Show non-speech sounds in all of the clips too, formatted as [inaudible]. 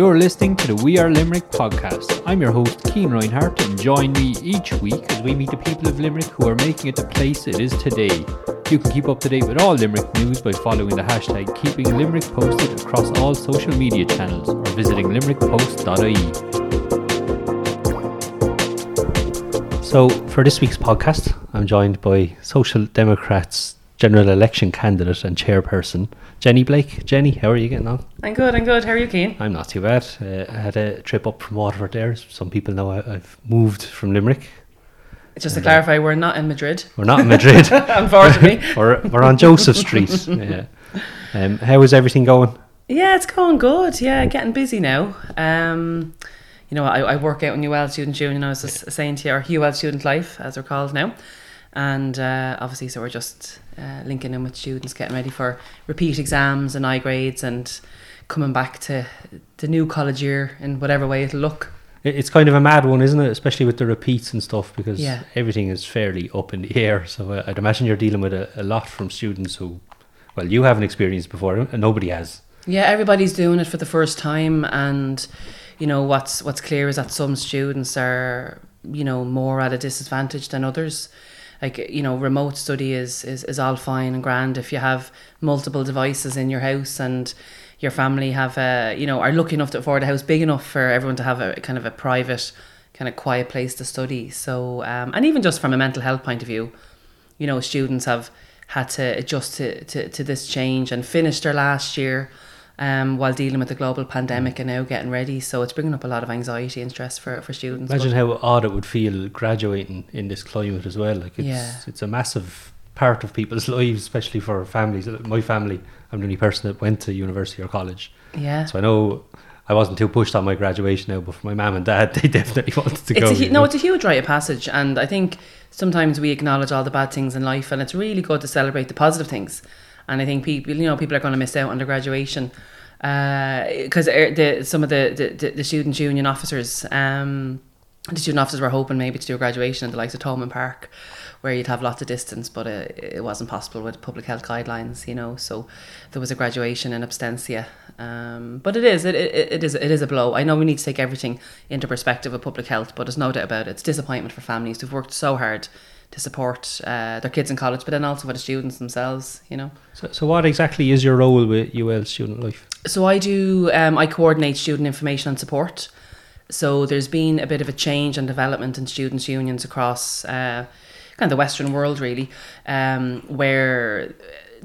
You're listening to the We Are Limerick podcast. I'm your host, Keen Reinhardt, and join me each week as we meet the people of Limerick who are making it the place it is today. You can keep up to date with all Limerick news by following the hashtag Keeping Limerick Posted across all social media channels or visiting limerickpost.ie. So, for this week's podcast, I'm joined by Social Democrats general election candidate and chairperson, Jenny Blake. Jenny, how are you getting on? I'm good, I'm good. How are you, Keen? I'm not too bad. Uh, I had a trip up from Waterford there. Some people know I, I've moved from Limerick. Just to clarify, we're not in Madrid, We're not in Madrid. [laughs] unfortunately. [laughs] we're, we're on Joseph Street. [laughs] Yeah. Um, how is everything going? yeah, it's going good. Yeah, getting busy now. Um, you know, I, I work out in UL Student Union. I was just saying to you, our UL Student Life, as we're called now. And uh, obviously, so we're just uh, linking in with students, getting ready for repeat exams and I grades and coming back to the new college year in whatever way it'll look. It's kind of a mad one, isn't it? Especially with the repeats and stuff, because Yeah. everything is fairly up in the air. So uh, I'd imagine you're dealing with a, a lot from students who, well, you haven't experienced before, and nobody has. Yeah, everybody's doing it for the first time, and you know what's what's clear is that some students are you know more at a disadvantage than others. Like you know, remote study is is, is all fine and grand if you have multiple devices in your house and your family have a you know are lucky enough to afford a house big enough for everyone to have a kind of a private kind of quiet place to study. So um, and even just from a mental health point of view, you know, students have had to adjust to, to, to this change and finish their last year um, while dealing with the global pandemic and now getting ready. So it's bringing up a lot of anxiety and stress for, for students. Imagine But how odd it would feel graduating in this climate as well. Like it's Yeah. it's a massive part of people's [laughs] lives, especially for families. My family, I'm the only person that went to university or college, yeah. so I know I wasn't too pushed on my graduation now. But for my mum and dad, [laughs] they definitely wanted to it's go. a, no, know. it's a huge rite of passage, and I think sometimes we acknowledge all the bad things in life, and it's really good to celebrate the positive things. And I think people, you know, people are going to miss out on their graduation because the some of the, the, the, student union officers, um, the student officers were hoping maybe to do a graduation in the likes of Thomond Park, where you'd have lots of distance, but it, it wasn't possible with public health guidelines, you know. So there was a graduation in absentia. Um, but it is, it, it, it is, it is a blow. I know we need to take everything into perspective of public health, but there's no doubt about it. It's disappointment for families who've worked so hard to support uh, their kids in college, but then also for the students themselves, you know. So, so what exactly is your role with UL Student Life? So I do. Um, I coordinate student information and support. So there's been a bit of a change and development in students' unions across uh, kind of the Western world, really, um, where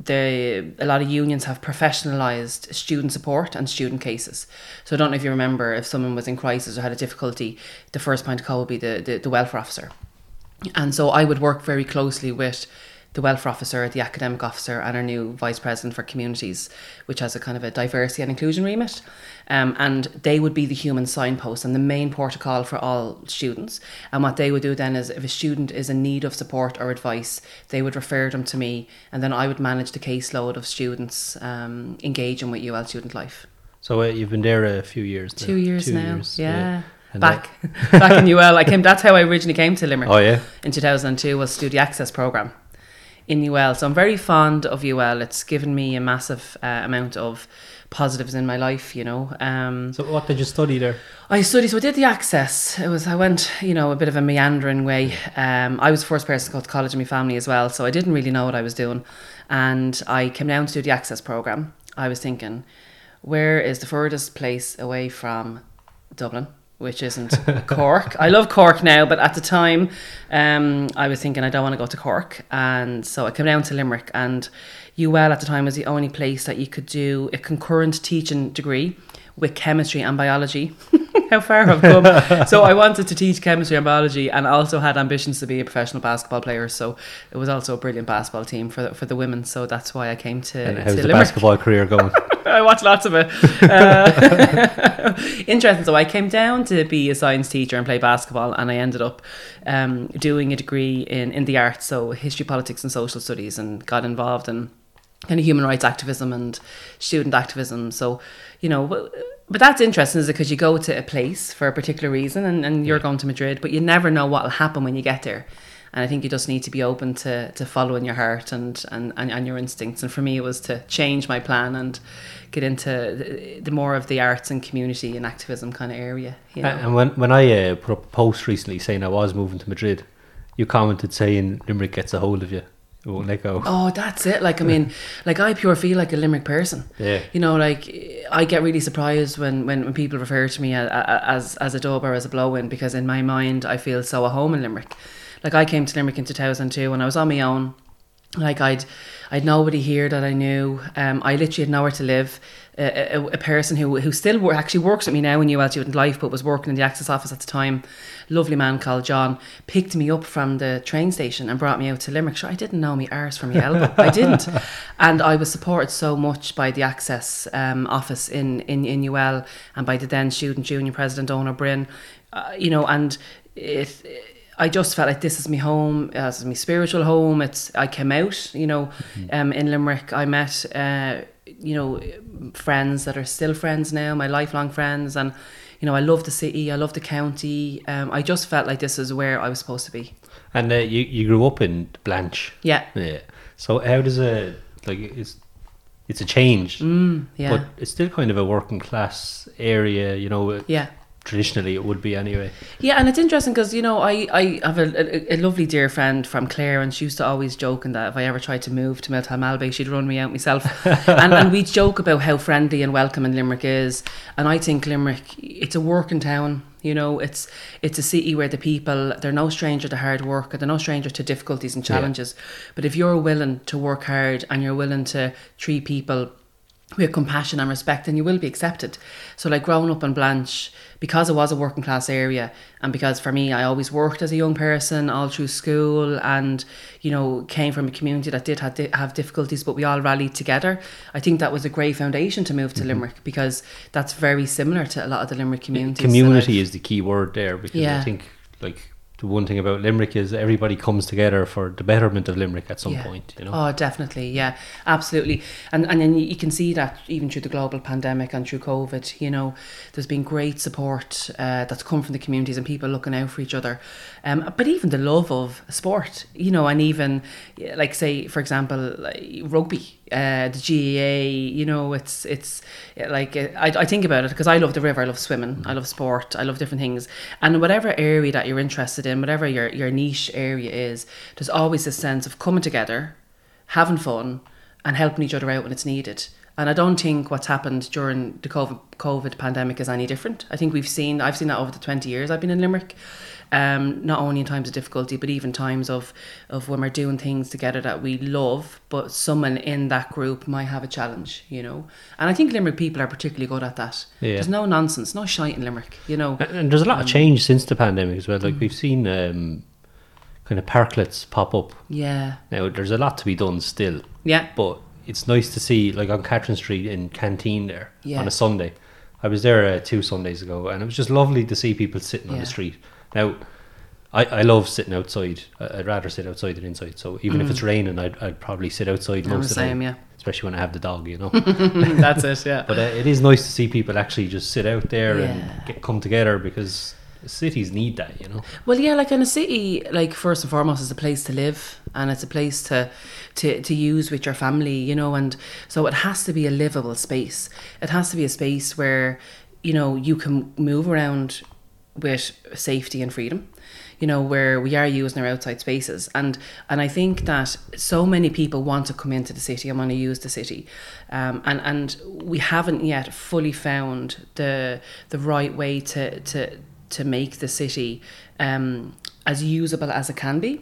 the a lot of unions have professionalized student support and student cases. So I don't know if you remember if someone was in crisis or had a difficulty, the first point of call would be the, the, the welfare officer. And so I would work very closely with the welfare officer, the academic officer, and our new vice president for communities, which has a kind of a diversity and inclusion remit. Um, and they would be the human signpost and the main protocol for all students. And what they would do then is if a student is in need of support or advice, they would refer them to me, and then I would manage the caseload of students um, engaging with UL Student Life. So uh, you've been there a few years. now. Two years Two now, years, yeah. And, Back, [laughs] back in UL, I came. That's how I originally came to Limerick oh yeah. in 2002 was to do the access program in UL. So I'm very fond of UL. It's given me a massive uh, amount of positives in my life, you know. Um, So what did you study there? I studied, so I did the access. It was I went, you know, a bit of a meandering way. Um, I was the first person to go to college in my family as well, so I didn't really know what I was doing. And I came down to do the access program. I was thinking, where is the furthest place away from Dublin? Which isn't Cork. I love Cork now, but at the time, um, I was thinking I don't want to go to Cork, and so I came down to Limerick. And UL at the time was the only place that you could do a concurrent teaching degree with chemistry and biology. [laughs] How far I've come. [laughs] so I wanted to teach chemistry and biology and also had ambitions to be a professional basketball player. So it was also a brilliant basketball team for the, for the women. So that's why I came to, And to how's the Limerick. basketball career going? [laughs] I watched lots of it. Uh, [laughs] interesting. So I came down to be a science teacher and play basketball, and I ended up um, doing a degree in, in the arts, so history, politics, and social studies, and got involved in kind of human rights activism and student activism. So, you know, but, that's interesting, is it? Because you go to a place for a particular reason, and, and you're going to Madrid, but you never know what will happen when you get there. And I think you just need to be open to, to following your heart and, and, and, and your instincts. And for me, it was to change my plan and get into the, the more of the arts and community and activism kind of area. You know? And when when I uh, put up a post recently saying I was moving to Madrid, you commented saying Limerick gets a hold of you. It won't let go. Oh, that's it. Like, I mean, like I pure feel like a Limerick person. Yeah. You know, like I get really surprised when, when, when people refer to me as, as, as a dub or as a blow in because in my mind I feel so at home in Limerick. Like I came to Limerick in 2002 and I was on my own. Like I'd, I'd nobody here that I knew. Um, I literally had nowhere to live. A, a, a person who who still wor- actually works with me now in UL Student Life, but was working in the Access office at the time. Lovely man called John picked me up from the train station and brought me out to Limerick. Sure, I didn't know me arse from my elbow. I didn't, [laughs] and I was supported so much by the Access um, office in, in in UL and by the then student union president Ona Bryn. Uh, you know, and it I just felt like this is my home, uh, this is my spiritual home. It's I came out, you know, um, in Limerick. I met, uh, you know, friends that are still friends now, my lifelong friends, and you know, I love the city, I love the county. Um, I just felt like this is where I was supposed to be. And uh, you you grew up in Blanch. Yeah, Yeah. So how does a like it's it's a change, mm, yeah, but it's still kind of a working class area. You know, yeah. Traditionally it would be anyway. Yeah, and it's interesting because you know I, I have a, a, a lovely dear friend from Clare, and she used to always joke and that if I ever tried to move to Miltown Malbay, she'd run me out myself. [laughs] and and we joke about how friendly and welcoming Limerick is, and I think Limerick it's a working town. You know, it's it's a city where the people they're no stranger to hard work, and they're no stranger to difficulties and challenges. But if you're willing to work hard and you're willing to treat people with compassion and respect and you will be accepted. So like growing up in Blanch, because it was a working class area and because for me I always worked as a young person all through school and you know came from a community that did have, have difficulties but we all rallied together. I think that was a great foundation to move to Mm-hmm. Limerick because that's very similar to a lot of the Limerick communities. Community is the key word there because Yeah. I think like the one thing about Limerick is everybody comes together for the betterment of Limerick at some Yeah. point. You know. Oh, definitely, yeah, absolutely, and and then you can see that even through the global pandemic and through COVID, you know, there's been great support uh, that's come from the communities and people looking out for each other, um, but even the love of sport, you know, and even like say for example, like rugby, uh, the GAA. you know, it's it's like I, I think about it because I love the river, I love swimming, I love sport, I love different things, and whatever area that you're interested in, whatever your your niche area is, there's always a sense of coming together having fun and helping each other out when it's needed. And I don't think what's happened during the COVID, COVID pandemic is any different. I think we've seen, I've seen that over the 20 years I've been in Limerick, um, not only in times of difficulty, but even times of, of when we're doing things together that we love, but someone in that group might have a challenge, you know. And I think Limerick people are particularly good at that. Yeah. There's no nonsense, no shite in Limerick, you know. And, and there's a lot Um, of change since the pandemic as well. mm. Like we've seen um, kind of parklets pop up. Yeah. Now there's a lot to be done still, Yeah. but it's nice to see like on Catherine Street in Canteen there Yeah. on a Sunday. I was there uh, two Sundays ago, and it was just lovely to see people sitting on the street. Now, I, I love sitting outside. I- I'd rather sit outside than inside. So even if it's raining, I'd, I'd probably sit outside Mm. The most of the same, time. yeah. Especially when I have the dog, you know. [laughs] [laughs] That's it, yeah. but uh, it is nice to see people actually just sit out there Yeah. and get, come together because cities need that, you know. Well, yeah, like in a city, like first and foremost, is a place to live, and it's a place to, to to use with your family, you know, and so it has to be a livable space. It has to be a space where, you know, you can move around with safety and freedom. You know where we are using our outside spaces, and and I think that so many people want to come into the city and want to use the city, um, and and we haven't yet fully found the the right way to to to make the city um, as usable as it can be.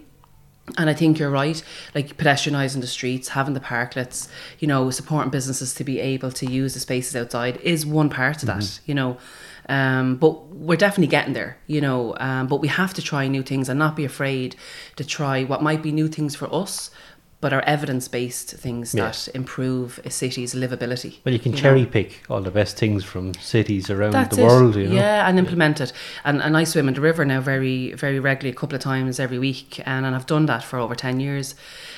And I think you're right, like pedestrianising the streets, having the parklets, you know, supporting businesses to be able to use the spaces outside is one part of that, you know. Um, but we're definitely getting there, you know. Um, but we have to try new things and not be afraid to try what might be new things for us, but are evidence based things Yeah. that improve a city's livability. Well, you can know. cherry pick all the best things from cities around That's the it. world, you know. Yeah, and implement it. And and I swim in the river now very very regularly, a couple of times every week, and, and I've done that for over ten years.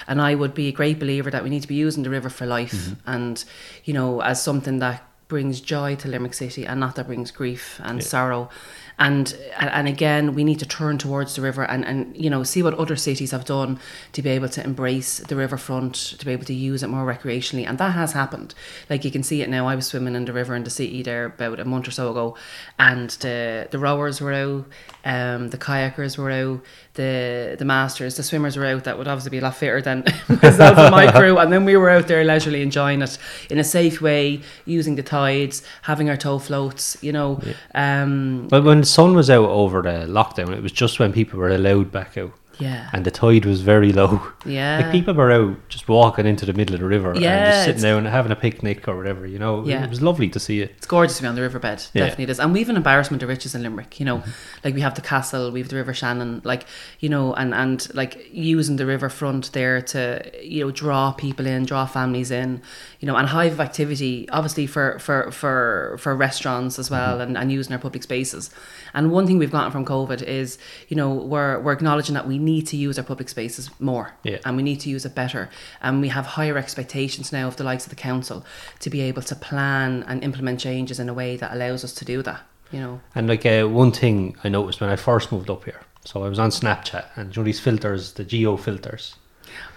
And I would be a great believer that we need to be using the river for life, Mm-hmm. and you know, as something that brings joy to Limerick City and not that brings grief and sorrow. And and again, we need to turn towards the river and, and you know see what other cities have done to be able to embrace the riverfront, to be able to use it more recreationally, and that has happened. Like you can see it now. I was swimming in the river in the city there about a month or so ago, and the the rowers were out, um, the kayakers were out, the the masters, the swimmers were out. That would obviously be a lot fitter than [laughs] myself and my crew, and then we were out there leisurely enjoying it in a safe way, using the tides, having our tow floats. You know, um, But when sun was out over the lockdown, it was just when people were allowed back out. Yeah, And the tide was very low. yeah. Like people were out just walking into the middle of the river and just sitting down and having a picnic or whatever, you know. Yeah. It was lovely to see it. It's gorgeous to be on the riverbed. Yeah. Definitely it is. And we've an embarrassment of riches in Limerick, you know. Mm-hmm. Like we have the castle, we have the River Shannon, like, you know, and, and like using the riverfront there to, you know, draw people in, draw families in, you know, and hive of activity, obviously for for for, for restaurants as well mm-hmm. and, and using our public spaces. And one thing we've gotten from COVID is, you know, we're we're acknowledging that we need to use our public spaces more. Yeah. And we need to use it better. And we have higher expectations now of the likes of the council to be able to plan and implement changes in a way that allows us to do that. You know. And like uh, one thing I noticed when I first moved up here, so I was on Snapchat and you know these filters, the geo filters.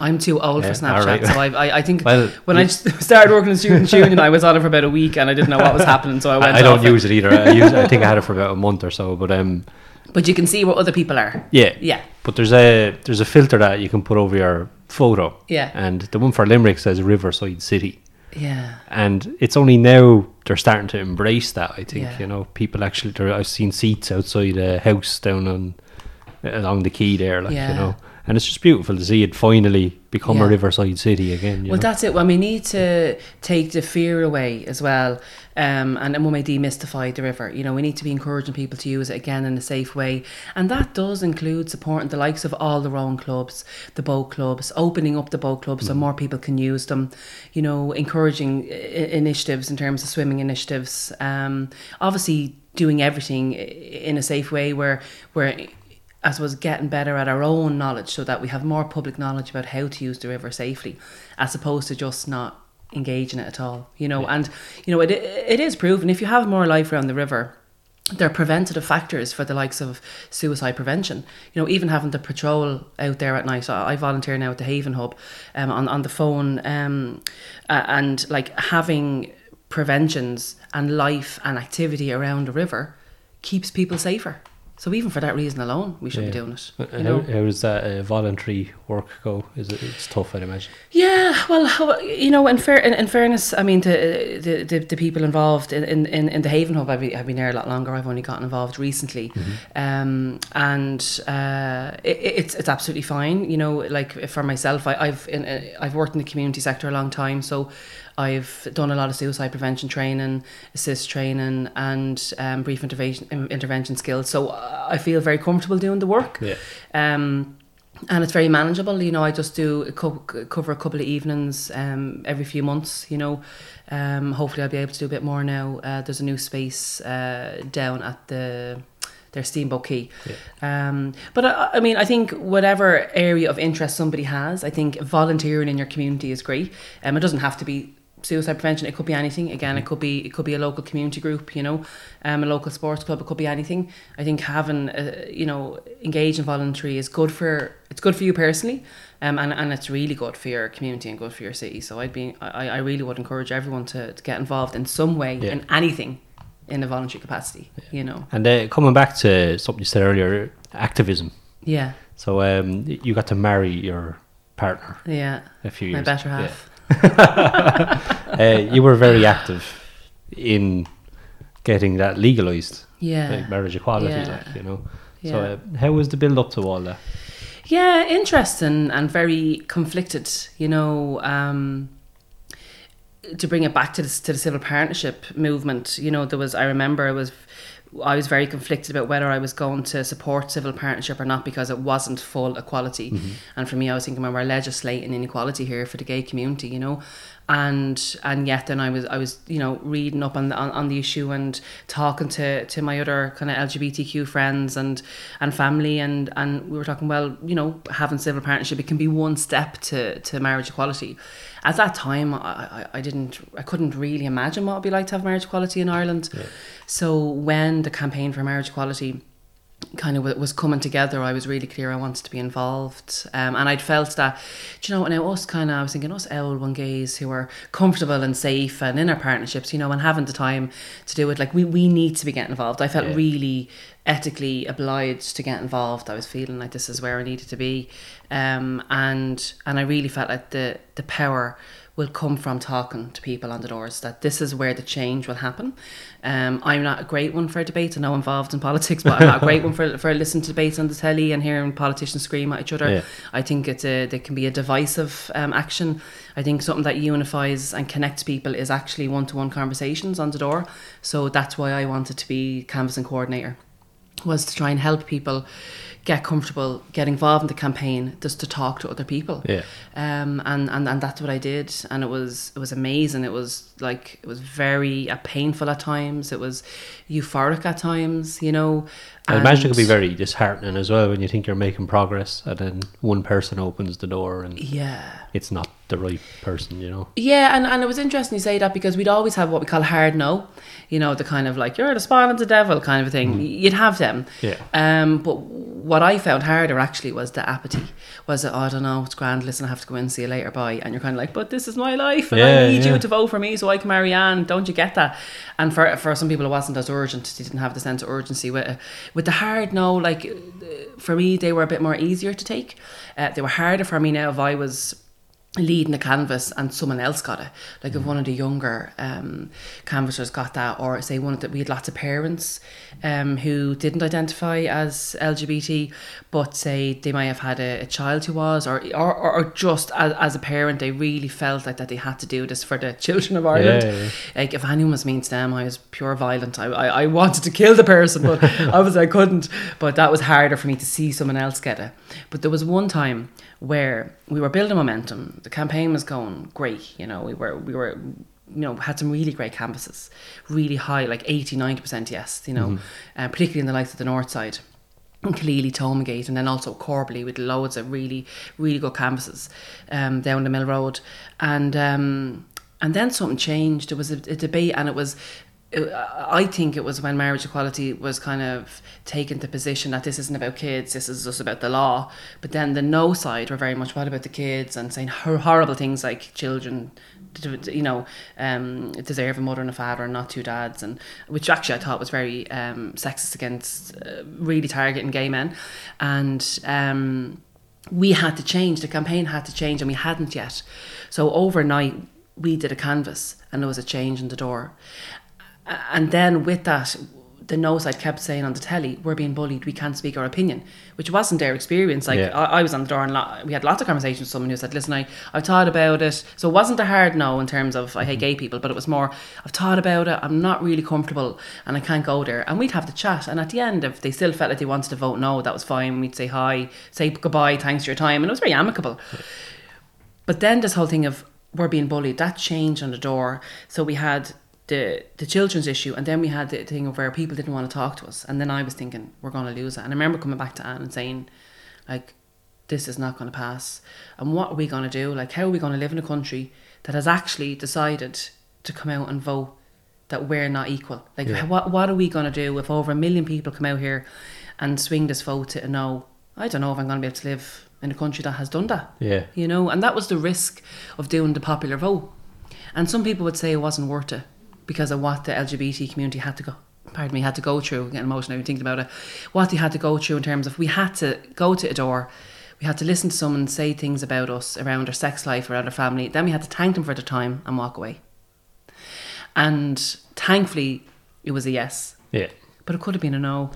I'm too old Yeah, for Snapchat, alright. so I, I, I think Well, when I started working in Students' Union, I was on it for about a week and I didn't know what was [laughs] happening, so I went I, I don't off it. use it either. I use I think I had it for about a month or so, but um But you can see where other people are. yeah. Yeah, But there's a there's a filter that you can put over your photo. Yeah. And the one for Limerick says Riverside City. yeah, and it's only now they're starting to embrace that. I think Yeah. you know people actually. There, I've seen seats outside a house down on along the quay there, like Yeah. you know, and it's just beautiful to see it finally become a riverside city again. You Well, know? that's it. Well, we need to take the fear away as well, um, and then we may demystify the river. You know, we need to be encouraging people to use it again in a safe way, and that does include supporting the likes of all the rowing clubs, the boat clubs, opening up the boat clubs so more people can use them. You know, encouraging i- initiatives in terms of swimming initiatives. Um, obviously, doing everything in a safe way where where I suppose getting better at our own knowledge so that we have more public knowledge about how to use the river safely as opposed to just not engaging it at all you know and you know it, it is proven if you have more life around the river there are preventative factors for the likes of suicide prevention. You know, even having the patrol out there at night. I I volunteer now at the Haven Hub um, on, on the phone um, uh, and like having preventions and life and activity around the river keeps people safer. So even for that reason alone, we should Yeah. be doing it. Uh, you how, know? how does that uh, voluntary work go? Is it? It's tough, I'd imagine. Yeah, well, you know, in fair in, in fairness, I mean, the the, the, the people involved in, in, in, the Haven Hub, I've been, I've been there a lot longer. I've only gotten involved recently, um, and uh, it, it's it's absolutely fine. You know, like for myself, I, I've in, uh, I've worked in the community sector a long time, so. I've done a lot of suicide prevention training, ASIST training, and um, brief intervention intervention skills. So uh, I feel very comfortable doing the work. Yeah. Um, and it's very manageable. You know, I just do co- cover a couple of evenings um, every few months. You know, um, hopefully I'll be able to do a bit more now. Uh, there's a new space uh, down at the their Steamboat Quay. Um, but I, I mean, I think whatever area of interest somebody has, I think volunteering in your community is great. Um, it doesn't have to be suicide prevention. It could be anything. Again, it could be it could be a local community group. You know, um, a local sports club. It could be anything. I think having uh, you know engage in voluntary is good for it's good for you personally. Um, and, and it's really good for your community and good for your city. So I'd be I, I really would encourage everyone to, to get involved in some way Yeah. in anything in a voluntary capacity. You know. And uh, coming back to something you said earlier, activism. Yeah. So um, you got to marry your partner Yeah. a few My years. better yeah. half. [laughs] uh, you were very active in getting that legalized, Yeah. like marriage equality, Yeah. like you know. Yeah. So uh, how was the build up to all that? Yeah, interesting and very conflicted. You know, um, to bring it back to the to the civil partnership movement. You know, there was I remember it was. I was very conflicted about whether I was going to support civil partnership or not because it wasn't full equality. Mm-hmm. And for me, I was thinking, well, we're legislating inequality here for the gay community, you know. And and yet then I was I was you know reading up on the, on, on the issue and talking to, to my other kind of LGBTQ friends and and family and and we were talking well you know having civil partnership it can be one step to to marriage equality at that time I, I, didn't I couldn't really imagine what it'd be like to have marriage equality in Ireland Yeah. so when the campaign for marriage equality kind of was coming together, I was really clear I wanted to be involved. Um, and I'd felt that, do you know, now us kind of, I was thinking us owl one gays who are comfortable and safe and in our partnerships, you know, and having the time to do it, like we, we need to be getting involved. I felt Yeah. really ethically obliged to get involved. I was feeling like this is where I needed to be. Um, and and I really felt like the, the power will come from talking to people on the doors that this is where the change will happen. Um, I'm not a great one for debate. I'm not involved in politics, but I'm not a great one for, [laughs] for listening to debates on the telly and hearing politicians scream at each other. Yeah. I think it's a they can be a divisive um, action. I think something that unifies and connects people is actually one to one conversations on the door. So that's why I wanted to be canvassing coordinator was to try and help people get comfortable, get involved in the campaign, just to talk to other people. Yeah. Um, and, and, and that's what I did, and it was it was amazing. It was like it was very uh, painful at times. It was euphoric at times, you know. I imagine it could be very disheartening as well when you think you're making progress and then one person opens the door and yeah. it's not the right person, you know. Yeah, and, and it was interesting you say that because we'd always have what we call hard no, you know, the kind of like you're the spawn of the devil kind of a thing. You'd have them. Yeah. Um, but what I found harder actually was the apathy. Was it, oh, I don't know, it's grand, listen, I have to go in and see you later, bye. And you're kind of like, but this is my life and Yeah, I need yeah. you to vote for me so I can marry Anne. Don't you get that? And for for some people, it wasn't as urgent. They didn't have the sense of urgency with it. With the hard no, like uh, for me, they were a bit more easier to take. Uh, they were harder for me now if I was leading the canvas and someone else got it. Like if one of the younger um canvassers got that or say one of the we had lots of parents um who didn't identify as lgbt but say they might have had a, a child who was or or, or just as, as a parent they really felt like that they had to do this for the [laughs] children of ireland. Yeah, yeah. like if anyone was mean to them i was pure violent. I i, I wanted to kill the person but [laughs] i was i couldn't. But that was harder for me to see someone else get it. But there was one time where we were building momentum the campaign was going great you know we were we were you know had some really great canvases really high like 80 90% yes you know uh, particularly in the likes of the north side and Killeely, Thomondgate, and then also Corbally with loads of really, really good canvases um, down the Mill Road. And um, and then something changed. There was a, a debate, and it was. I think it was when marriage equality was kind of taken the position that this isn't about kids, this is just about the law. But then the no side were very much what about the kids and saying horrible things like children, you know, um, deserve a mother and a father and not two dads, and which actually I thought was very um, sexist against uh, really targeting gay men, and. Um, we had to change, the campaign had to change, and we hadn't yet. So overnight, we did a canvas, and there was a change in the door. And then with that, the no side kept saying on the telly, "We're being bullied. We can't speak our opinion," which wasn't their experience. Like Yeah. I, I was on the door, and lo- we had lots of conversations with someone who said, "Listen, I I've thought about it." So it wasn't a hard no in terms of I hate mm-hmm. gay people, but it was more I've thought about it. I'm not really comfortable, and I can't go there. And we'd have the chat, and at the end, if they still felt like they wanted to vote no, that was fine. We'd say hi, say goodbye, thanks for your time, and it was very amicable. But then this whole thing of we're being bullied, that changed on the door. So we had the the children's issue and then we had the thing of where people didn't want to talk to us. And then I was thinking, we're gonna lose it. And I remember coming back to Anne and saying, like, this is not gonna pass. And what are we gonna do? Like how are we gonna live in a country that has actually decided to come out and vote that we're not equal? Like Yeah. what what are we gonna do if over a million people come out here and swing this vote to a no? I don't know if I'm gonna be able to live in a country that has done that Yeah. you know, and that was the risk of doing the popular vote. And some people would say it wasn't worth it because of what the LGBT community had to go. Pardon me, had to go through. Getting emotional even thinking about it. What they had to go through in terms of we had to go to a door, we had to listen to someone say things about us around our sex life, around our family. Then we had to thank them for the time and walk away. And thankfully, it was a yes, Yeah. but it could have been a no.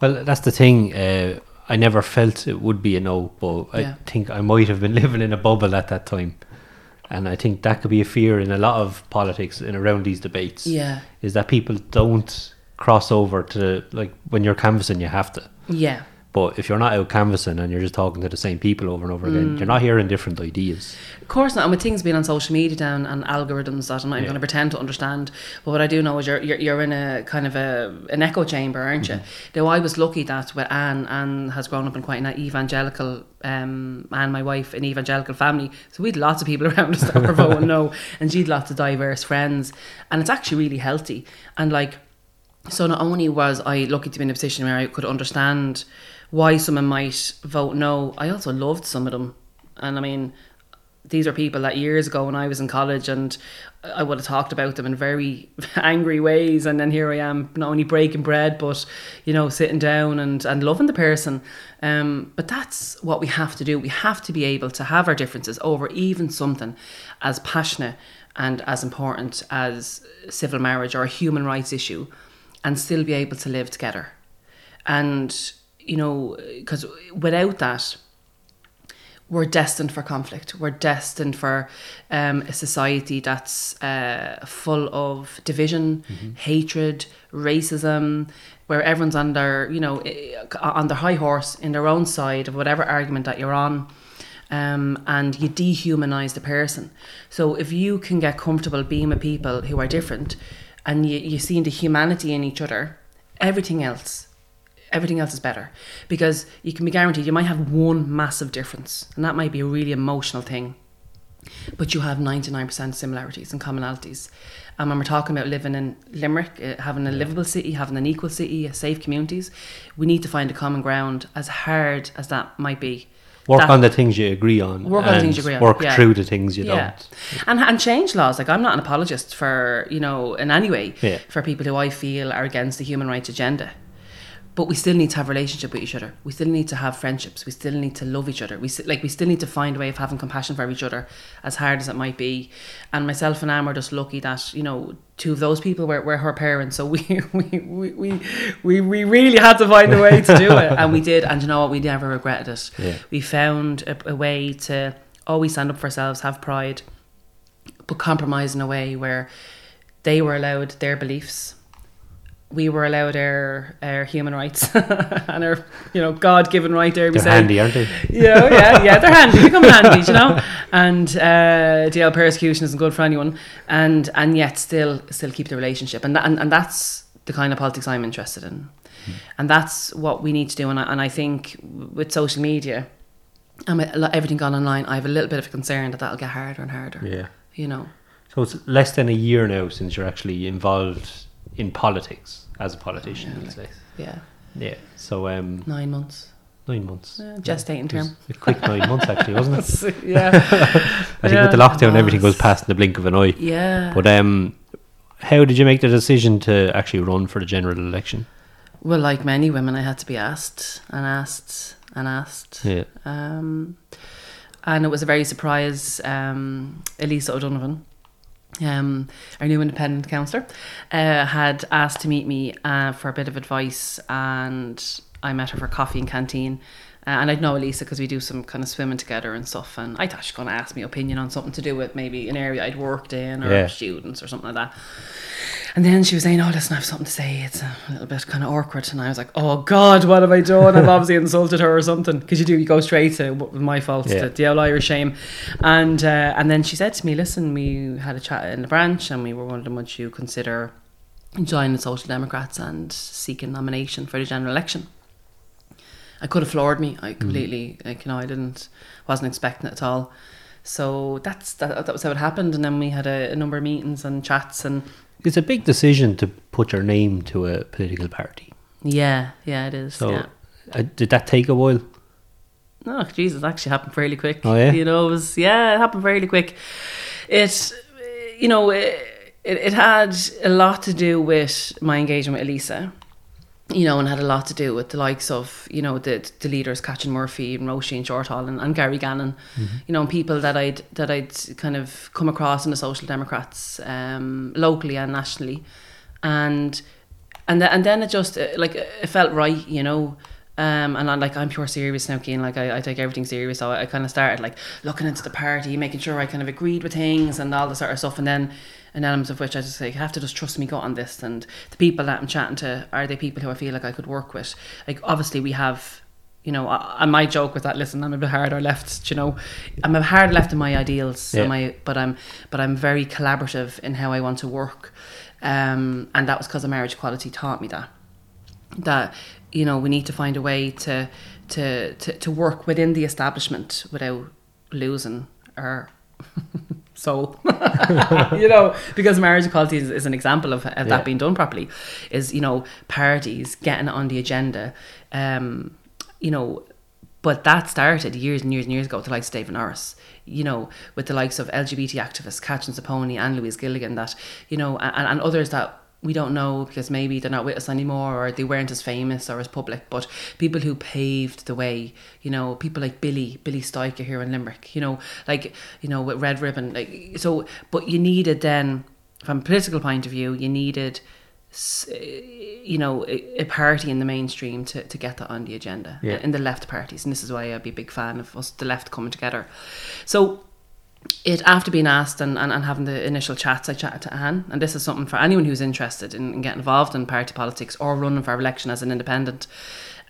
Well, that's the thing. Uh, I never felt it would be a no, but I Yeah. think I might have been [laughs] living in a bubble at that time. And I think that could be a fear in a lot of politics and around these debates. Yeah, Is that people don't cross over to, like, when you're canvassing, you have to. yeah, But if you're not out canvassing and you're just talking to the same people over and over again, Mm. you're not hearing different ideas. Of course not. And with things being on social media down and algorithms that I'm not even Yeah. going to pretend to understand. But what I do know is you're, you're, you're in a kind of a, an echo chamber, aren't you? Now, I was lucky that with Anne, Anne has grown up in quite an evangelical, um, Anne, my wife, an evangelical family. So we had lots of people [laughs] around us that were voting no. And she had lots of diverse friends. And it's actually really healthy. And like, so not only was I lucky to be in a position where I could understand why someone might vote no, I also loved some of them. And I mean, these are people that years ago when I was in college and I would have talked about them in very [laughs] angry ways and then here I am not only breaking bread but you know sitting down and, and loving the person. Um, but that's what we have to do. We have to be able to have our differences over even something as passionate and as important as civil marriage or a human rights issue and still be able to live together. And you know because without that we're destined for conflict. We're destined for um, a society that's uh, full of division, hatred, racism, where everyone's on their, you know, on their high horse in their own side of whatever argument that you're on. Um, and you dehumanize the person. So if you can get comfortable being with people who are different and you, you see the humanity in each other, everything else everything else is better because you can be guaranteed you might have one massive difference and that might be a really emotional thing but you have 99% similarities and commonalities and when we're talking about living in limerick uh, having a livable city having an equal city safe communities we need to find a common ground as hard as that might be Work That- on the things you agree on. Work on the things you agree on, Work yeah. through the things you yeah. don't. And and change laws. Like I'm not an apologist for you know in any way Yeah. for people who I feel are against the human rights agenda. But we still need to have a relationship with each other. We still need to have friendships. We still need to love each other. We like we still need to find a way of having compassion for each other, as hard as it might be. And myself and Anne were just lucky that you know two of those people were, were her parents. So [laughs] we we, we, we we we really had to find a way to do it, and we did. And you know what? We never regretted it. Yeah. We found a, a way to always stand up for ourselves, have pride, but compromise in a way where they were allowed their beliefs we were allowed our, our human rights [laughs] and our you know God given right there we They're say. handy, aren't they? yeah yeah yeah they're handy they come handy you know? [laughs] And uh, DL persecution isn't good for anyone. And and yet still still keep the relationship. And that, and, and that's the kind of politics I'm interested in. And that's what we need to do. And I, and I think with social media and with a lot- everything gone online I have a little bit of a concern that that'll get harder and harder Yeah. you know? So it's less than a year now since you're actually involved in politics as a politician, Yeah, let's yeah Yeah. So um, nine months nine months. Yeah, gestating was term. A quick nine months actually, wasn't it? [laughs] yeah [laughs] I think Yeah, with the lockdown, everything goes past in the blink of an eye. yeah But um, how did you make the decision to actually run for the general election? Well, like many women, I had to be asked and asked and asked. Yeah. Um, and it was a very surprise. Um, Elisa O'Donovan, um, our new independent councillor, uh, had asked to meet me uh, for a bit of advice, and I met her for coffee in canteen. Uh, and I'd know Elisa because we do some kind of swimming together and stuff. And I thought she was going to ask me opinion on something to do with maybe an area I'd worked in or Yeah. students or something like that. And then she was saying, "Oh, listen, I have something to say. It's a little bit kind of awkward." And I was like, "Oh God, what have I done? I've obviously insulted her or something." Because you do, you go straight to "What was my fault, Yeah. the, the old Irish shame. And uh, and then she said to me, "Listen, we had a chat in the branch, and we were wondering would you consider joining the Social Democrats and seeking nomination for the general election." I could have floored me. I completely, like, you know, I didn't, wasn't expecting it at all. So that's that. That was how it happened. And then we had a, a number of meetings and chats and It's a big decision to put your name to a political party. Yeah, yeah, it is. So yeah. uh, did that take a while? Oh, Jesus, actually happened fairly quick. Oh, yeah? You know, it was, yeah, it happened fairly quick. It, you know, it, it, it had a lot to do with my engagement with Elisa, you know, and had a lot to do with the likes of, you know, the the leaders, Catherine Murphy and Roisin Shortall and, and Gary Gannon, you know, and people that I'd, that I'd kind of come across in the Social Democrats, um, locally and nationally. And, and, th- and then it just, uh, like, it felt right, you know, um, and I'm like, I'm pure serious now, Keen. Like, I, I take everything serious. So I, I kind of started like looking into the party, making sure I kind of agreed with things and all the sort of stuff. And then an element of which I just like, have to just trust me gut on this. And the people that I'm chatting to, are they people who I feel like I could work with? Like, obviously, we have You know, I, I might joke with that. Listen, I'm a bit hard or left. You know, I'm a hard left in my ideals. Yeah. My, but I'm but I'm very collaborative in how I want to work, um, and that was because of marriage equality taught me that that you know we need to find a way to to to, to work within the establishment without losing our [laughs] soul [laughs] you know because marriage equality is, is an example of, of Yeah. that being done properly is you know parties getting on the agenda um you know but that started years and years and years ago with the likes of David Norris, you know, with the likes of LGBT activists, Katherine Zappone and Louise Gilligan, that, you know, and, and others that we don't know because maybe they're not with us anymore or they weren't as famous or as public, but people who paved the way, you know, people like Billy, Billy Steiker here in Limerick, you know, like, you know, with Red Ribbon. Like, so, but you needed then, from a political point of view, you needed you know, a, a party in the mainstream to, to get that on the agenda Yeah. in the left parties. And this is why I'd be a big fan of us, the left coming together. So it after being asked and, and, and having the initial chats, I chatted to Anne, and this is something for anyone who's interested in, in getting involved in party politics or running for election as an independent.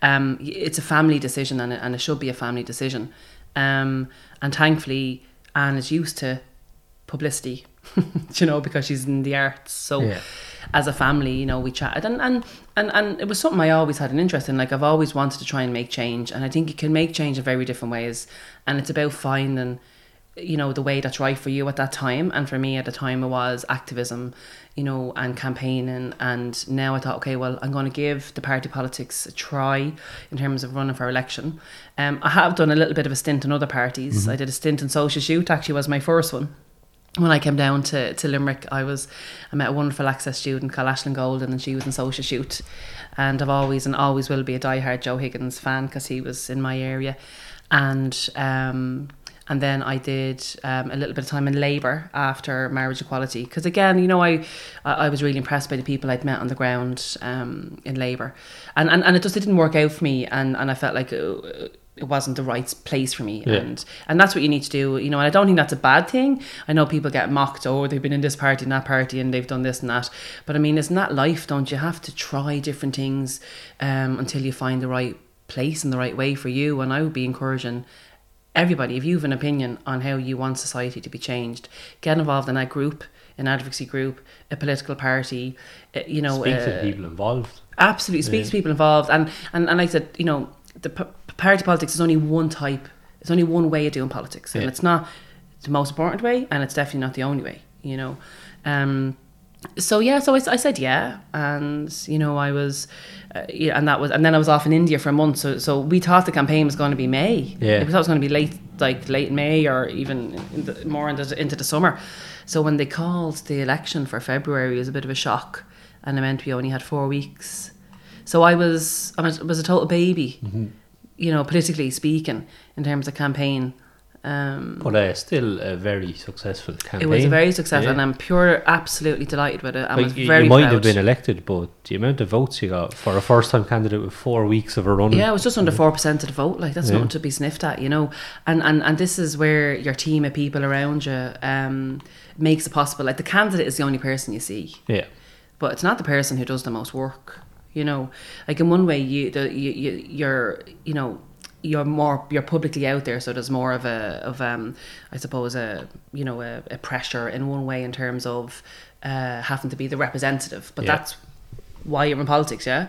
Um, it's a family decision, and it, and it should be a family decision. Um, and thankfully, Anne is used to publicity, [laughs] you know, because she's in the arts. So Yeah. as a family, you know, we chatted and, and, and, and it was something I always had an interest in. Like I've always wanted to try and make change and I think you can make change in very different ways. And it's about finding, you know, the way that's right for you at that time. And for me at the time it was activism, you know, and campaigning. And now I thought, okay, well, I'm going to give the party politics a try in terms of running for election. Um, I have done a little bit of a stint in other parties. I did a stint in Social Shoot, actually was my first one when I came down to, to Limerick, I was I met a wonderful access student called Ashlyn Golden, and she was in social shoot, and I've always and always will be a diehard Joe Higgins fan because he was in my area, and um, and then I did um, a little bit of time in Labour after marriage equality. Because again, you know, I I was really impressed by the people I'd met on the ground um, in Labour, and, and and it just it didn't work out for me, and and I felt like. Uh, it wasn't the right place for me. Yeah. and and that's what you need to do you know and I don't think that's a bad thing. I know people get mocked oh they've been in this party and that party and they've done this and that. But I mean isn't that life don't you have to try different things um, until you find the right place and the right way for you. And I would be encouraging everybody if you have an opinion on how you want society to be changed get involved in that group an advocacy group a political party uh, you know Speak uh, to people involved. absolutely speak to people involved and, and and like I said you know the p- party politics is only one type it's only one way of doing politics and Yeah. it's not the most important way and it's definitely not the only way you know um so yeah so I said yeah and you know I was uh, yeah, and that was and then I was off in India for a month so so we thought the campaign was going to be May Yeah. we thought it was going to be late like late May or even in the, more into, the- into the summer so when they called the election for February it was a bit of a shock and it meant we only had four weeks so I was I was, was a total baby, you know, politically speaking, in terms of campaign. Um, But uh, still a very successful campaign. it was a very successful, Yeah. and I'm pure, absolutely delighted with it. I was you, very you might proud. have been elected, but the amount of votes you got for a first time candidate with four weeks of a run. Yeah, it was just under four percent of the vote. Like that's Yeah. nothing to be sniffed at, you know. And and and this is where your team of people around you um, makes it possible. Like the candidate is the only person you see. Yeah. but it's not the person who does the most work. You know, like in one way, you the you, you you're you know you're more you're publicly out there, so there's more of a of um I suppose a you know a, a pressure in one way in terms of uh, having to be the representative, but Yeah. that's why you're in politics, yeah.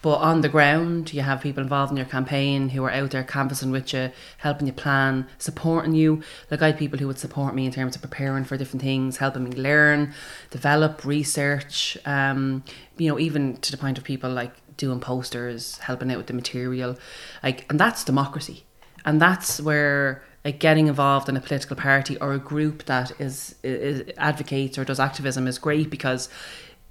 But on the ground, you have people involved in your campaign who are out there canvassing with you, helping you plan, supporting you. Like I had people who would support me in terms of preparing for different things, helping me learn, develop, research. Um, you know, even to the point of people like doing posters, helping out with the material, like, and that's democracy, and that's where like getting involved in a political party or a group that is, is advocates or does activism is great because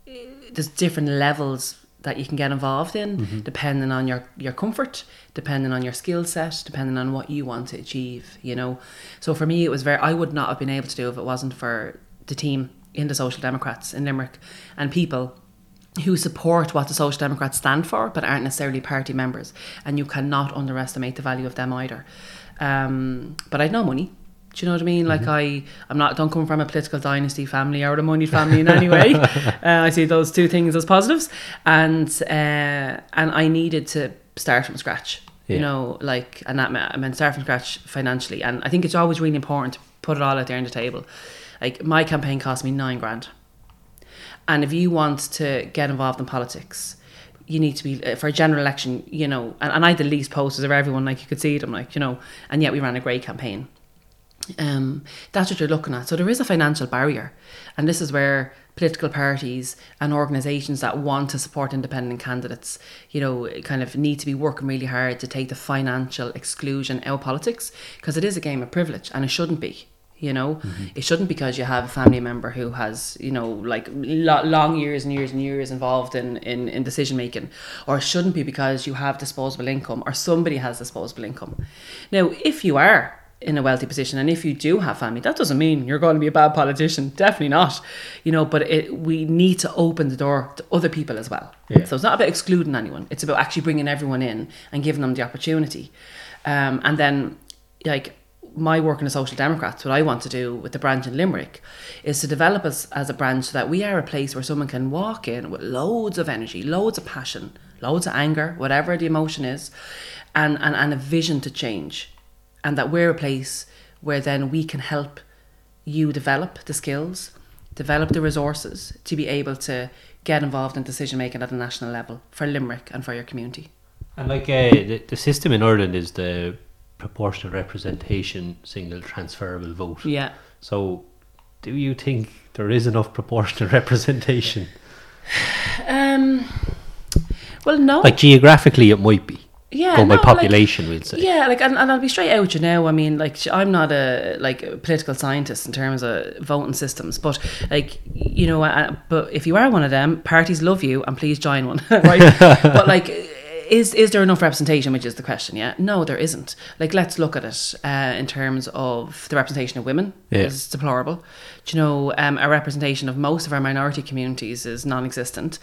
eh, there's different levels that you can get involved in mm-hmm. depending on your your comfort depending on your skill set depending on what you want to achieve you know? So for me it was very i would not have been able to do if it wasn't for the team in the social democrats in limerick and people who support what the social democrats stand for but aren't necessarily party members and you cannot underestimate the value of them either um, but i had no money do you know what I mean? Like I, I'm not don't come from a political dynasty family or a moneyed family in any way. [laughs] uh, I see those two things as positives, and uh, and I needed to start from scratch. You know, like, and that meant, I meant start from scratch financially. And I think it's always really important to put it all out there on the table. Like, my campaign cost me nine grand. And if you want to get involved in politics, you need to be uh, for a general election, you know. And, and I had the least posters of everyone, like you could see them, like you know. And yet we ran a great campaign. Um, that's what you're looking at. So there is a financial barrier, and this is where political parties and organisations that want to support independent candidates, you know, kind of need to be working really hard to take the financial exclusion out of politics because it is a game of privilege, and it shouldn't be. You know, it shouldn't because you have a family member who has, you know, like lo- long years and years and years involved in, in, in decision making, or it shouldn't be because you have disposable income or somebody has disposable income. Now, if you are in a wealthy position and if you do have family, that doesn't mean you're going to be a bad politician. [laughs] Definitely not. You know, but it, we need to open the door to other people as well. Yeah. So it's not about excluding anyone. It's about actually bringing everyone in and giving them the opportunity. Um, and then, like my work in the Social Democrats, what I want to do with the branch in Limerick is to develop us as a branch so that we are a place where someone can walk in with loads of energy, loads of passion, loads of anger, whatever the emotion is, and, and, and a vision to change. And that we're a place where then we can help you develop the skills, develop the resources to be able to get involved in decision making at a national level for Limerick and for your community. And like uh, the, the system in Ireland is the proportional representation, single transferable vote. Yeah. So, do you think there is enough proportional [laughs] representation? Um. Well, no. Like geographically, it might be. yeah. By no, like- population, we'll say. Yeah, like, and, and I'll be straight out you now. I mean, like, I'm not a like a political scientist in terms of voting systems, but like, you know, uh, but if you are one of them, parties love you, and please join one, [laughs] right? [laughs] but like, is is there enough representation? Which is the question. Yeah, no, there isn't. Like, let's look at it uh, in terms of the representation of women Yeah. is deplorable. Do you know, um, a representation of most of our minority communities is non-existent,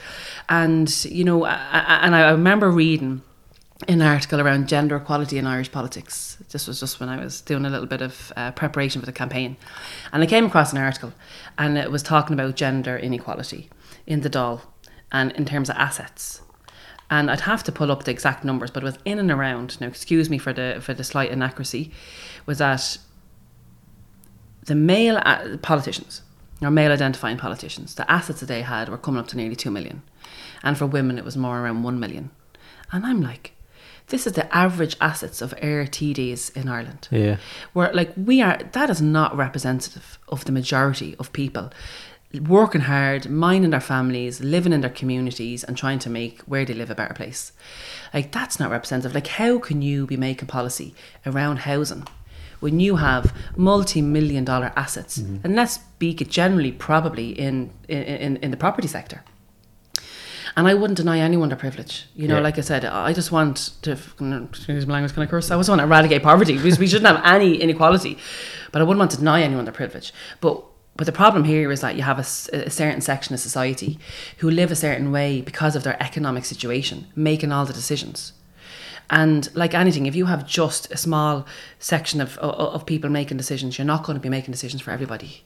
and you know, I, I, and I remember reading an article around gender equality in Irish politics. This was just when I was doing a little bit of uh, preparation for the campaign. And I came across an article and it was talking about gender inequality in the Dáil and in terms of assets. And I'd have to pull up the exact numbers, but it was in and around. Now, excuse me for the for the slight inaccuracy. Was that the male uh, politicians or male identifying politicians, the assets that they had were coming up to nearly two million, and for women it was more around one million. And I'm like, this is the average assets of air TDs in Ireland. Yeah. Where like we are, that is not representative of the majority of people working hard, minding their families, living in their communities, and trying to make where they live a better place. Like that's not representative. Like how can you be making policy around housing? When you have multi-million dollar assets, mm-hmm. and let's speak generally, probably in, in in in the property sector, and I wouldn't deny anyone their privilege. You know, Yeah. like I said, I just want to, excuse my language, can I curse? I just want to eradicate poverty because we shouldn't have any inequality. But I wouldn't want to deny anyone their privilege. But but the problem here is that you have a certain section of society who live a certain way because of their economic situation, making all the decisions. And like anything, if you have just a small section of, of, of people making decisions, you're not going to be making decisions for everybody.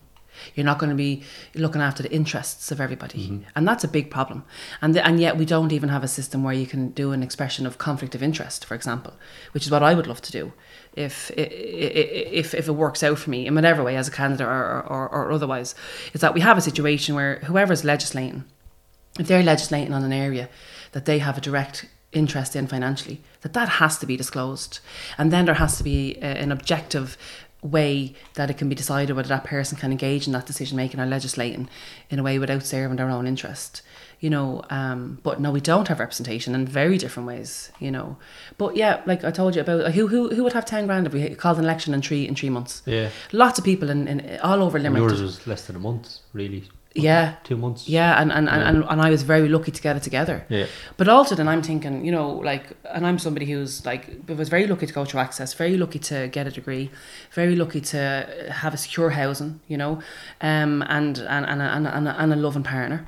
You're not going to be looking after the interests of everybody, mm-hmm. and that's a big problem. And the, and yet we don't even have a system where you can do an expression of conflict of interest, for example, which is what I would love to do, if if if it works out for me in whatever way as a candidate or or, or otherwise, is that we have a situation where whoever's legislating, if they're legislating on an area that they have a direct interest in financially, that that has to be disclosed, and then there has to be a, an objective way that it can be decided whether that person can engage in that decision making or legislating in a way without serving their own interest you know um but no we don't have representation in very different ways you know but yeah like i told you about like, who who, who would have 10 grand if we called an election in three in three months Yeah. lots of people in, in all over limerick Yours was less than a month, really. Yeah Two months. yeah and and, Yeah. and and i was very lucky to get it together Yeah. but also then I'm thinking, you know, like, and I'm somebody who's like, was very lucky to go through access, very lucky to get a degree, very lucky to have a secure housing, you know, um, and and and and and a, and a loving partner.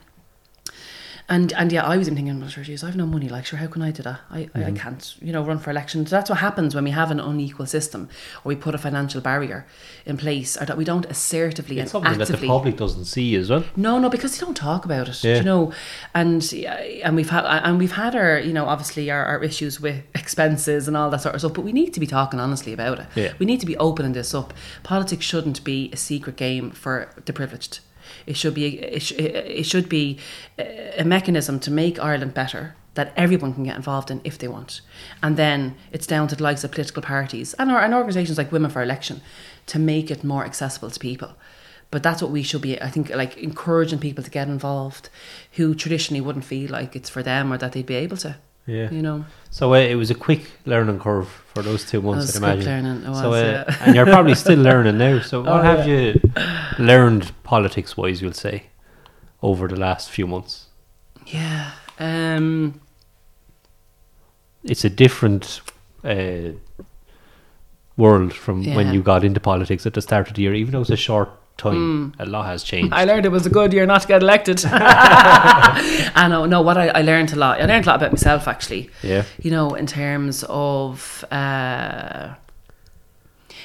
And and yeah, I was even thinking, well, sure, geez, I have no money. Like, sure, how can I do that? I, I, I can't, you know, run for election. So that's what happens when we have an unequal system, or we put a financial barrier in place, or that we don't assertively It's and something that the public doesn't see as well. No, no, because they don't talk about it. Yeah. You know, and yeah, and we've had and we've had our you know obviously our, our issues with [laughs] expenses and all that sort of stuff. But we need to be talking honestly about it. Yeah. We need to be opening this up. Politics shouldn't be a secret game for the privileged. It should be it, sh- it should be a mechanism to make Ireland better that everyone can get involved in if they want. And then it's down to the likes of political parties and, our, and organisations like Women for Election to make it more accessible to people. But that's what we should be, I think, like encouraging people to get involved who traditionally wouldn't feel like it's for them or that they'd be able to. Yeah. You know, So uh, it was a quick learning curve for those two months, I'd imagine. it so, uh, yeah. and you're probably still [laughs] learning now. So, what Oh, have yeah. you learned politics wise, you'll say, over the last few months? yeah. Um, It's a different uh, world from when you got into politics at the start of the year, even though it's a short time, a lot has changed. Mm. I learned it was a good year not to get elected. [laughs] I know, no, what I, I learned a lot. I learned a lot about myself actually. yeah. you know, in terms of, uh,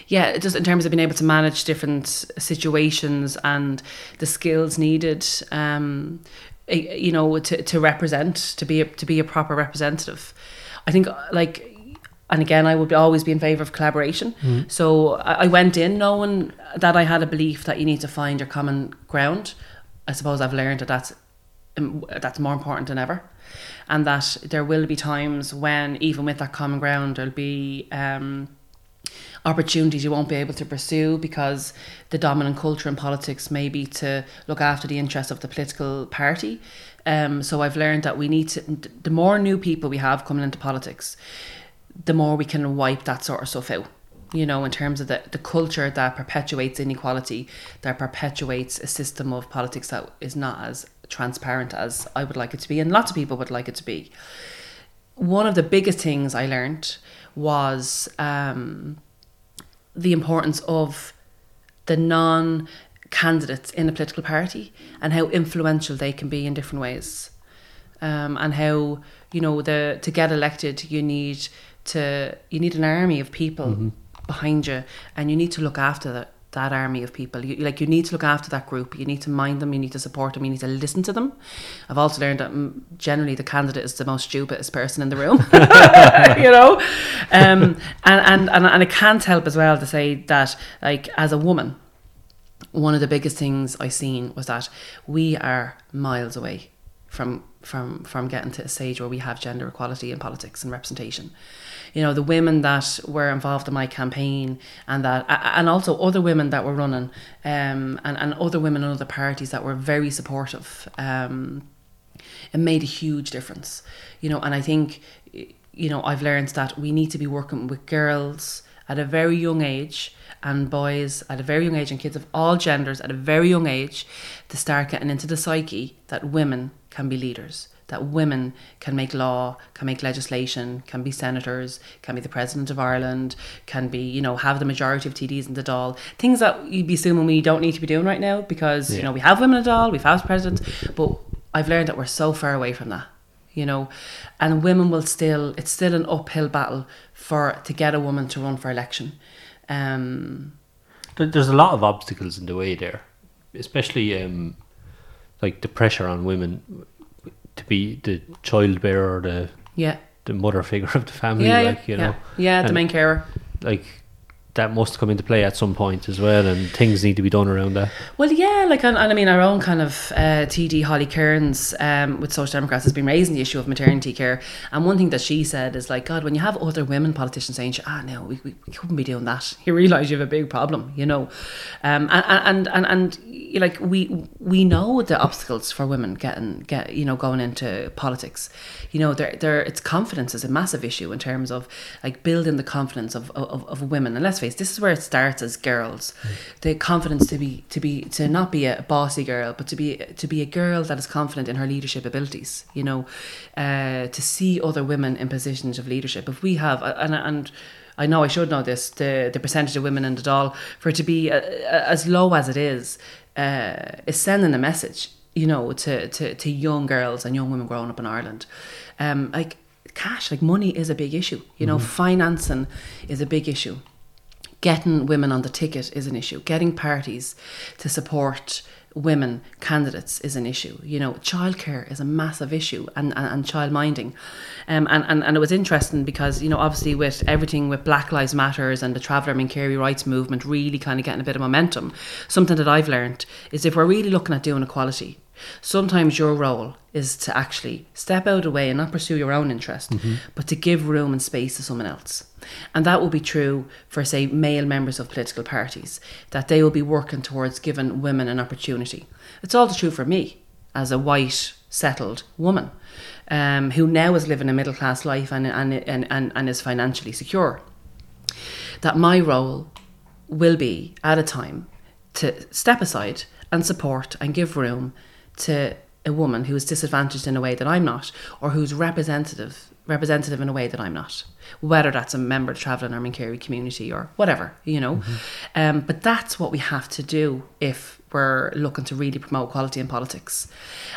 yeah, just in terms of being able to manage different situations and the skills needed, um, you know, to, to represent, to be a, to be a proper representative. I think, like, and again, I would always be in favour of collaboration. So I, I went in knowing that I had a belief that you need to find your common ground. I suppose I've learned that that's um, that's more important than ever, and that there will be times when even with that common ground, there'll be um, opportunities you won't be able to pursue because the dominant culture in politics may be to look after the interests of the political party. Um, so I've learned that we need to, the more new people we have coming into politics, the more we can wipe that sort of stuff out. You know, in terms of the, the culture that perpetuates inequality, that perpetuates a system of politics that is not as transparent as I would like it to be, and lots of people would like it to be. One of the biggest things I learned was um, the importance of the non candidates in a political party and how influential they can be in different ways. Um, and how, you know, the to get elected you need to you need an army of people behind you and you need to look after that that army of people. You, like you need to look after that group. You need to mind them. You need to support them. You need to listen to them. I've also learned that mm, generally the candidate is the most stupidest person in the room. [laughs] you know, um, and, and and and I can't help as well to say that like as a woman, one of the biggest things I seen was that we are miles away from from from getting to a stage where we have gender equality in politics and representation. You know, the women that were involved in my campaign and that and also other women that were running um and, and other women in other parties that were very supportive. Um it made a huge difference. You know, and I think you know, I've learned that we need to be working with girls at a very young age and boys at a very young age and kids of all genders at a very young age to start getting into the psyche that women can be leaders that women can make law can make legislation can be senators can be the president of ireland can be you know have the majority of tds in the Dáil things that you'd be assuming we don't need to be doing right now because you know we have women in the Dáil we've house presidents but i've learned that we're so far away from that you know? And women will still it's still an uphill battle for to get a woman to run for election. Um There's a lot of obstacles in the way there, especially um, like the pressure on women to be the child bearer, the yeah the mother figure of the family. yeah like you yeah. know, yeah the And- main carer like that must come into play at some point as well, and things need to be done around that. Well, yeah, like, and, and I mean, our own kind of uh, TD Holly Cairns um, with Social Democrats has been raising the issue of maternity care. And one thing that she said is like, God, when you have other women politicians saying, ah, no, we, we, we couldn't be doing that, [laughs] you realise you have a big problem, you know. Um, and, and, and, and, like, we we know the obstacles for women getting, get you know, going into politics. You know, they're, they're, it's confidence is a massive issue in terms of like building the confidence of, of, of women. And let's face, this is where it starts as girls, the confidence to be to be to not be a bossy girl, but to be to be a girl that is confident in her leadership abilities. You know, uh, to see other women in positions of leadership. If we have and and. I know I should know this. The the percentage of women in the Dáil for it to be uh, uh, as low as it is uh, is sending a message you know, to, to, to young girls and young women growing up in Ireland. Um, like cash, like money is a big issue. You know, financing is a big issue. Getting women on the ticket is an issue. Getting parties to support women candidates is an issue. You know, childcare is a massive issue and, and, and child minding. Um, and, and, and it was interesting because, you know, obviously with everything with Black Lives Matters and the Traveller Carey rights movement really kind of getting a bit of momentum, something that I've learned is if we're really looking at doing equality, sometimes your role is to actually step out of the way and not pursue your own interest, but to give room and space to someone else. And that will be true for, say, male members of political parties, that they will be working towards giving women an opportunity. It's also true for me as a white, settled woman um, who now is living a middle class life and, and, and, and, and is financially secure. That my role will be at a time to step aside and support and give room to a woman who is disadvantaged in a way that I'm not, or who's representative representative in a way that I'm not. Whether that's a member of the Travelling Arm and Kerry community or whatever, you know. Um, but that's what we have to do if we're looking to really promote equality in politics.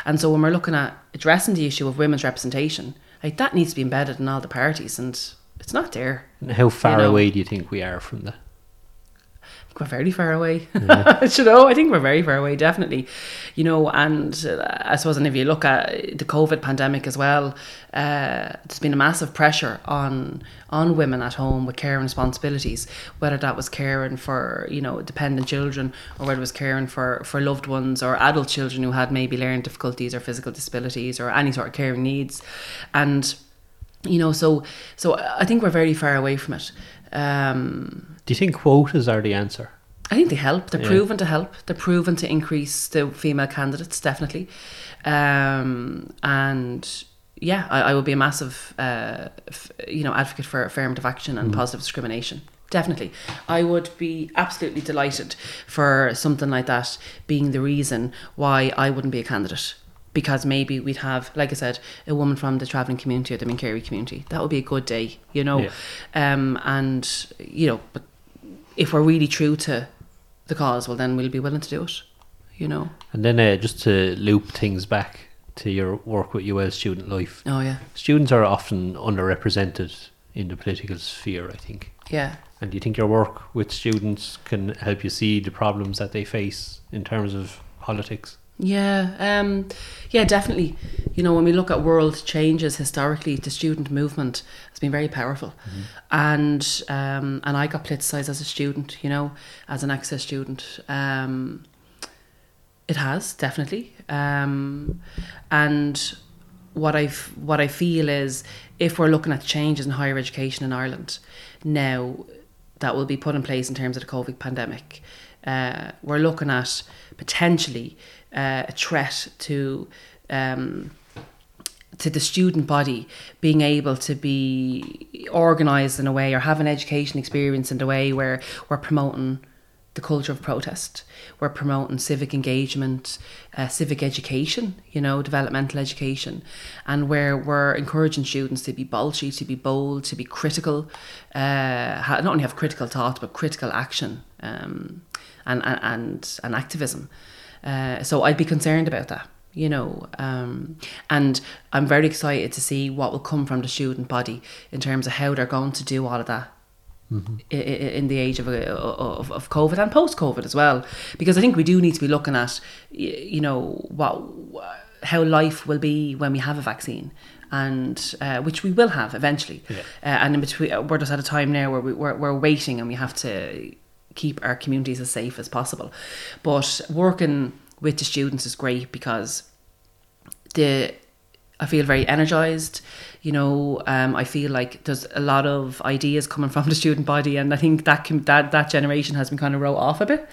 And so when we're looking at addressing the issue of women's representation, like that needs to be embedded in all the parties and it's not there. And how far know. away do you think we are from that? We're very far away. [laughs] you know, I think we're very far away, definitely. You know, and uh, I suppose, and if you look at the COVID pandemic as well, uh, there's been a massive pressure on on women at home with care and responsibilities, whether that was caring for you know dependent children or whether it was caring for for loved ones or adult children who had maybe learning difficulties or physical disabilities or any sort of caring needs, and you know, so so I think we're very far away from it. Um, Do you think quotas are the answer? I think they help. They're Yeah. proven to help. They're proven to increase the female candidates, definitely. Um, and yeah, I, I would be a massive, uh, f- you know, advocate for affirmative action and positive discrimination. Definitely, I would be absolutely delighted for something like that being the reason why I wouldn't be a candidate. Because maybe we'd have, like I said, a woman from the travelling community or the Mincéirí community. That would be a good day, you know. Yeah. Um, and you know, but if we're really true to the cause, well, then we'll be willing to do it. You know. And then uh, just to loop things back to your work with UL Student Life, Oh yeah, students are often underrepresented in the political sphere, I think. yeah, And do you think your work with students can help you see the problems that they face in terms of politics? Yeah, um, yeah, definitely. You know, when we look at world changes historically, the student movement has been very powerful, and um, and I got politicised as a student. You know, as an access student. Um, It has definitely, um, and what I what I feel is if we're looking at changes in higher education in Ireland now that will be put in place in terms of the COVID pandemic, uh, we're looking at potentially uh, a threat to. Um, to the student body being able to be organized in a way or have an education experience in a way where we're promoting the culture of protest. We're promoting civic engagement, uh, civic education, you know, developmental education, and where we're encouraging students to be bolshy, to be bold, to be critical, uh, not only have critical thought but critical action um, and, and and and activism. Uh, so I'd be concerned about that you know um, and i'm very excited to see what will come from the student body in terms of how they're going to do all of that i- i- in the age of, of, of covid and post covid as well. Because i think we do need to be looking at you know what how life will be when we have a vaccine and uh, which we will have eventually. Yeah. uh, and in between we're just at a time now where we, we're, we're waiting and we have to keep our communities as safe as possible but working with the students is great because the I feel very energized. You know, um, I feel like there's a lot of ideas coming from the student body, and I think that can, that that generation has been kind of wrote off a bit,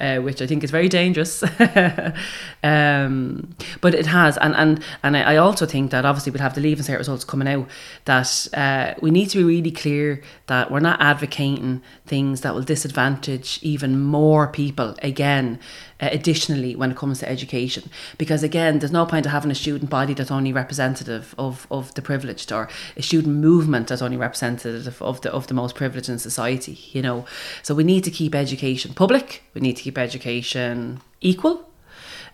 uh, which I think is very dangerous. [laughs] um, but it has, and and and I also think that obviously we'll have the leaving cert results coming out. That uh, we need to be really clear that we're not advocating things that will disadvantage even more people again. Uh, additionally, when it comes to education, because again, there's no point of having a student body that's only representative of, of the privileged, or a student movement that's only representative of the of the most privileged in society. You know, so we need to keep education public. We need to keep education equal.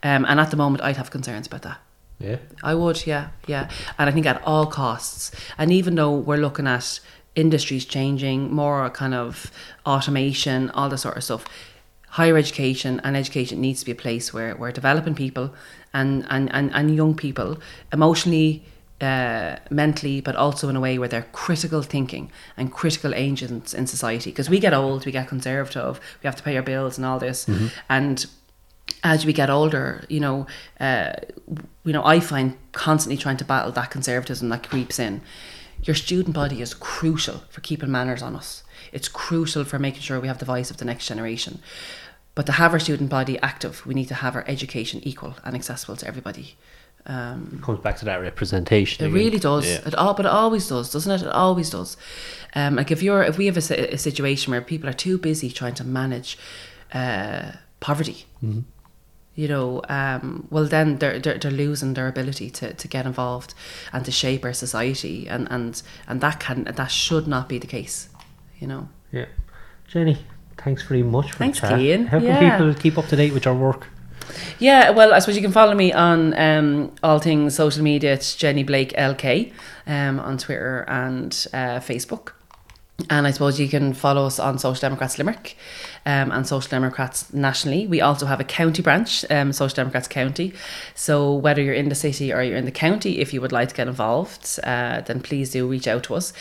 Um, and at the moment, I'd have concerns about that. Yeah. I would, yeah, yeah. And I think at all costs. And even though we're looking at industries changing, more kind of automation, all this sort of stuff, higher education and education needs to be a place where we're developing people and, and, and, and young people emotionally, uh, mentally, but also in a way where they're critical thinking and critical agents in society. Because we get old, we get conservative, we have to pay our bills and all this. And as we get older, you know, uh, you know, I find constantly trying to battle that conservatism that creeps in. Your student body is crucial for keeping manners on us. It's crucial for making sure we have the voice of the next generation. But to have our student body active, we need to have our education equal and accessible to everybody. Um, Comes back to that representation. it again. really does. Yeah. It all, but it always does, doesn't it? It always does. Um, like if you're, if we have a, a situation where people are too busy trying to manage uh, poverty, Mm-hmm. you know, um, well then they're, they're they're losing their ability to, to get involved and to shape our society, and and and that can that should not be the case, you know. Yeah. Jenny, thanks very much for Thanks, the How can Yeah. people keep up to date with your work? Yeah, well, I suppose you can follow me on um, all things social media. It's Jenny Blake LK um, on Twitter and uh, Facebook. And I suppose you can follow us on Social Democrats Limerick um, and Social Democrats nationally. We also have a county branch, um, Social Democrats County. So whether you're in the city or you're in the county, if you would like to get involved, uh, then please do reach out to us.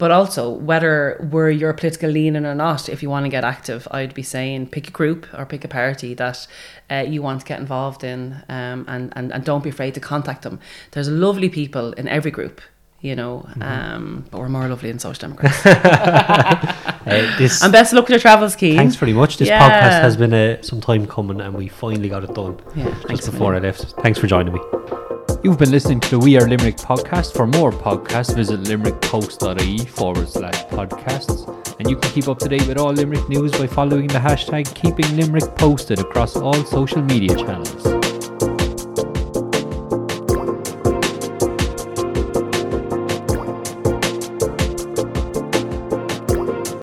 But also, whether we're your political leaning or not, if you want to get active, I'd be saying pick a group or pick a party that uh, you want to get involved in um, and, and, and don't be afraid to contact them. There's lovely people in every group, you know, um, but we're more lovely in Social [laughs] Democrats. Uh, this, and best of luck with your travels, Keane. thanks very much. This Yeah. podcast has been uh, some time coming and we finally got it done. Yeah, thanks just before I left. Thanks for joining me. You've been listening to the We Are Limerick podcast. For more podcasts, visit limerickpost.ie forward slash podcasts. And you can keep up to date with all Limerick news by following the hashtag Keeping Limerick Posted across all social media channels.